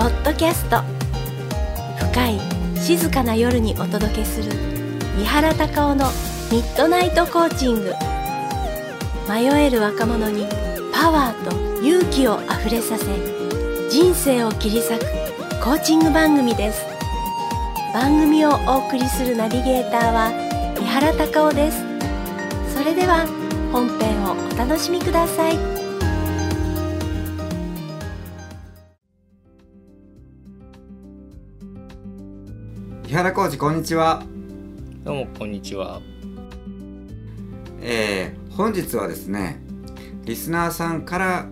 ポッドキャスト。深い静かな夜にお届けする三原孝夫のミッドナイトコーチング。迷える若者にパワーと勇気をあふれさせ人生を切り裂くコーチング番組です。番組をお送りするナビゲーターは三原孝夫です。それでは本編をお楽しみください。井原浩二こんにちはどうもこんにちは。えー、本日はですねリスナーさんから、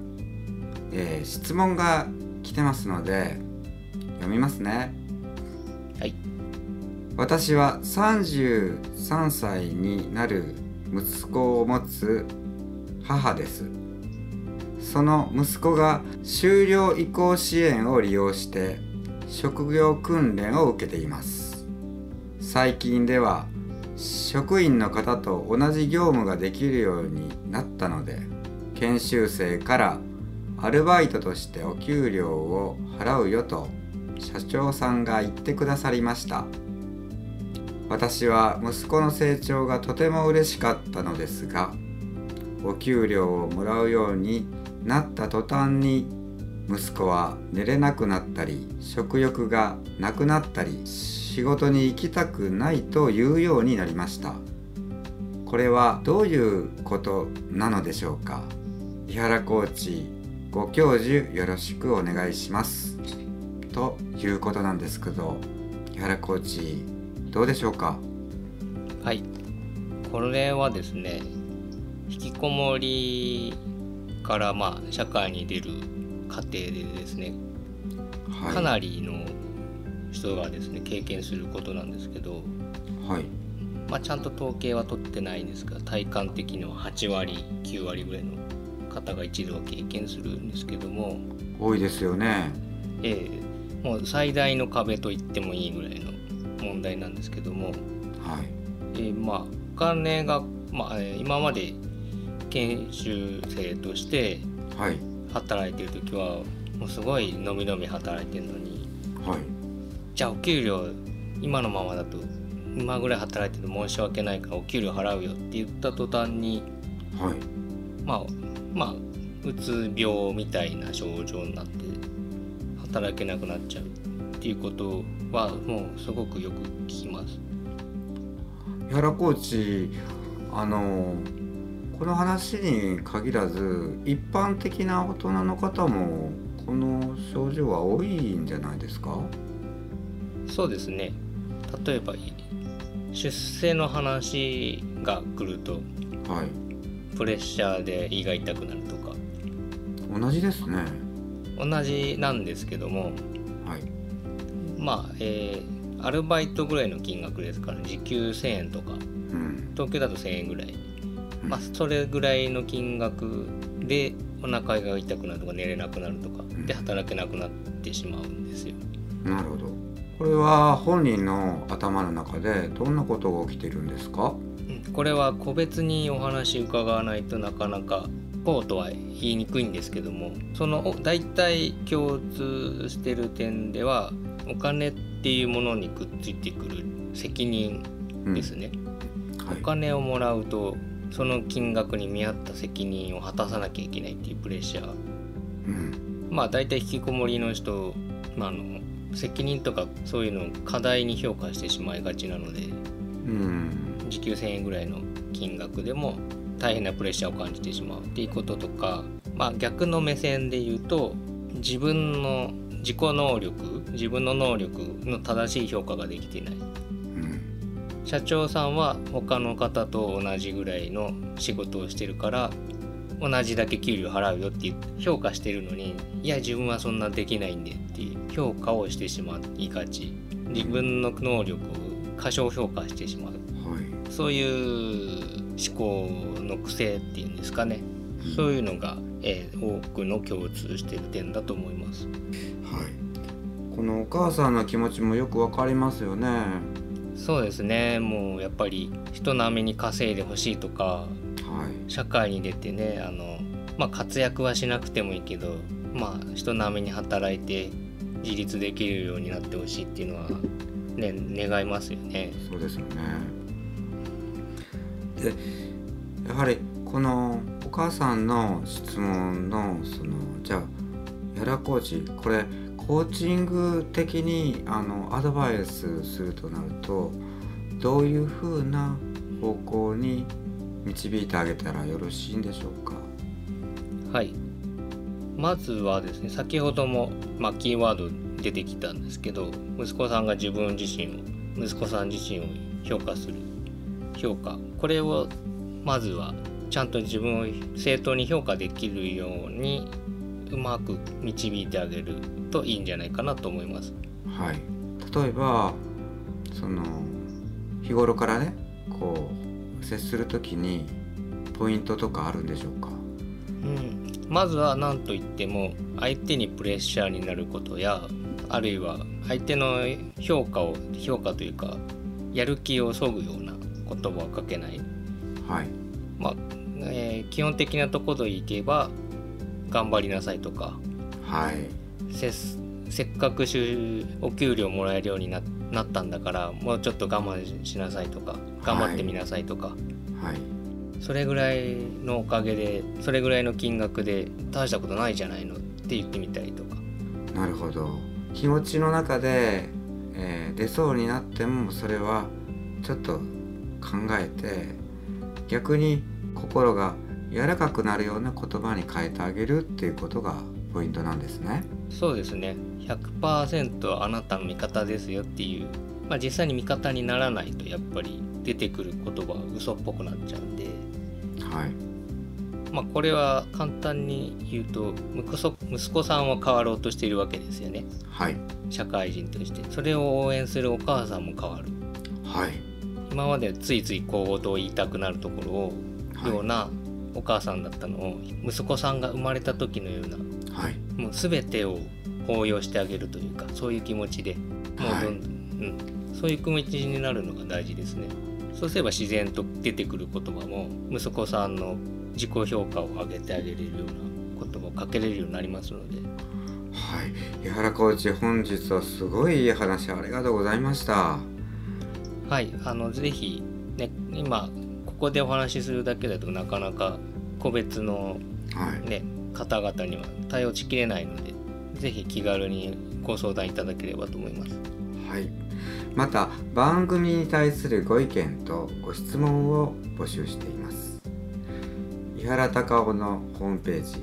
えー質問が来てますので読みますねはい。私は33歳になる息子を持つ母ですその息子が修了移行支援を利用して職業訓練を受けています最近では職員の方と同じ業務ができるようになったので研修生からアルバイトとしてお給料を払うよと社長さんが言ってくださりました。私は息子の成長がとても嬉しかったのですがお給料をもらうようになった途端に息子は寝れなくなったり食欲がなくなったりし仕事に行きたくないというようになりました。これはどういうことなのでしょうか？井原コーチご教授よろしくお願いします。ということなんですけど井原コーチどうでしょうか？はい。これはですね、引きこもりからまあ社会に出る過程でですね、はい。かなりの人がですね経験することなんですけど、はい。まあ、ちゃんと統計は取ってないんですが体感的には8割9割ぐらいの方が一度は経験するんですけども、多いですよね。ええもう最大の壁と言ってもいいぐらいの問題なんですけども、はい。えーまあお金が、まあえー今まで研修生としてはい。働いてる時はもうすごいのみのみ働いてるのにはいじゃあお給料今のままだと今ぐらい働いてて申し訳ないからお給料払うよって言った途端にはいまあまあうつ病みたいな症状になって働けなくなっちゃうっていうことはもうすごくよく聞きます。井原コーチあのこの話に限らず一般的な大人の方もこの症状は多いんじゃないですか？そうですね。例えば出世の話が来るとはい。プレッシャーで胃が痛くなるとか。同じですね。同じなんですけどもはい。まあえーアルバイトぐらいの金額ですから時給1000円とかうん。東京だと1000円ぐらい、うん。まあ、それぐらいの金額でお腹が痛くなるとか寝れなくなるとかん。で働けなくなってしまうんですよ。なるほどこれは本人の頭の中でどんなことが起きているんですか？うんこれは個別にお話伺わないとなかなかこうとは言いにくいんですけどもそのお大体共通してる点ではお金っていうものにくっついてくる責任うんですね、はい。お金をもらうとその金額に見合った責任を果たさなきゃいけないっていうプレッシャー。うん。まあ大体引きこもりの人、まあ、あの責任とかそういうのを課題に評価してしまいがちなのでうん。時給1000円ぐらいの金額でも大変なプレッシャーを感じてしまうっていうこととか、まあ、逆の目線で言うと自分の自己能力自分の能力の正しい評価ができていない。うん。社長さんは他の方と同じぐらいの仕事をしてるから同じだけ給料払うよって評価してるのにいや自分はそんなできないんでっていう評価をしてしまいがち。自分の能力を過小評価してしまう。はい。そういう思考の癖っていうんですかね。そういうのが、えー多くの共通している点だと思います。はい。このお母さんの気持ちもよくわかりますよね。そうですね。もうやっぱり人並みに稼いでほしいとかはい社会に出てねあの、まあ、活躍はしなくてもいいけど、まあ、人並みに働いて自立できるようになってほしいっていうのはね願いますよね。そうですよねでやはりこのお母さんの質問のそのじゃあやらコーチこれコーチング的にあのアドバイスするとなるとどういうふうな方向に導いてあげたらよろしいんでしょうか？はい。まずはですね先ほども、まあ、キーワード出てきたんですけど息子さんが自分自身を息子さん自身を評価する評価。これをまずはちゃんと自分を正当に評価できるようにうまく導いてあげるといいんじゃないかなと思います。はい、例えばその日頃からねこう接する時にポイントとかあるんでしょうか？うん、まずは何といっても相手にプレッシャーになることやあるいは相手の評価を評価というかやる気をそぐような言葉をかけない、はい。まあえー基本的なところでいけば頑張りなさいとかはい。せせっかく収お給料もらえるようにななったんだからもうちょっと我慢しなさいとか頑張ってみなさいとか、はい。それぐらいのおかげでそれぐらいの金額で大したことないじゃないのって言ってみたりとか。なるほど。気持ちの中で、えー出そうになってもそれはちょっと考えて逆に心が柔らかくなるような言葉に変えてあげるっていうことがポイントなんですね。そうですね。100%あなたの味方ですよっていう、まあ、実際に味方にならないとやっぱり出てくる言葉が嘘っぽくなっちゃうんで、はい。まあ、これは簡単に言うと息子さんは変わろうとしているわけですよね。はい。社会人として。それを応援するお母さんも変わる。はい。今までついつい小言を言いたくなるところをはい。ようなお母さんだったのを息子さんが生まれた時のようなはい。もう全てを抱擁してあげるというかそういう気持ちでもうどんどん、はい。うん、そういう気持ちになるのが大事ですね。そうすれば自然と出てくる言葉も息子さんの自己評価を上げてあげれるような言葉をかけれるようになりますので。はい。井原コーチ本日はすごいいい話ありがとうございました。はい。あのぜひね今ここでお話しするだけだとなかなか個別のはい。ね方々には対応しきれないのでぜひ気軽にご相談いただければと思います。はい、また番組に対するご意見とご質問を募集しています。井原隆夫のホームページ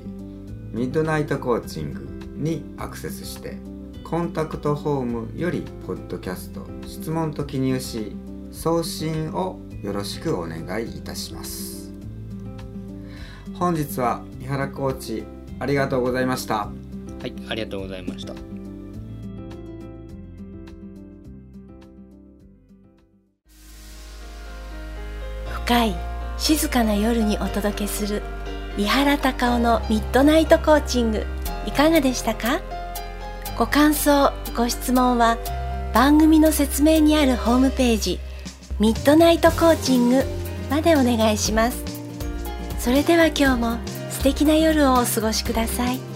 ミッドナイトコーチングにアクセスしてコンタクトフォームよりポッドキャスト質問と記入し送信をよろしくお願いいたします。本日は井原コーチありがとうございました。はいありがとうございました。深い静かな夜にお届けする伊原隆夫のミッドナイトコーチングいかがでしたか？ご感想ご質問は番組の説明にあるホームページミッドナイトコーチングまでお願いします。それでは今日も素敵な夜をお過ごしください。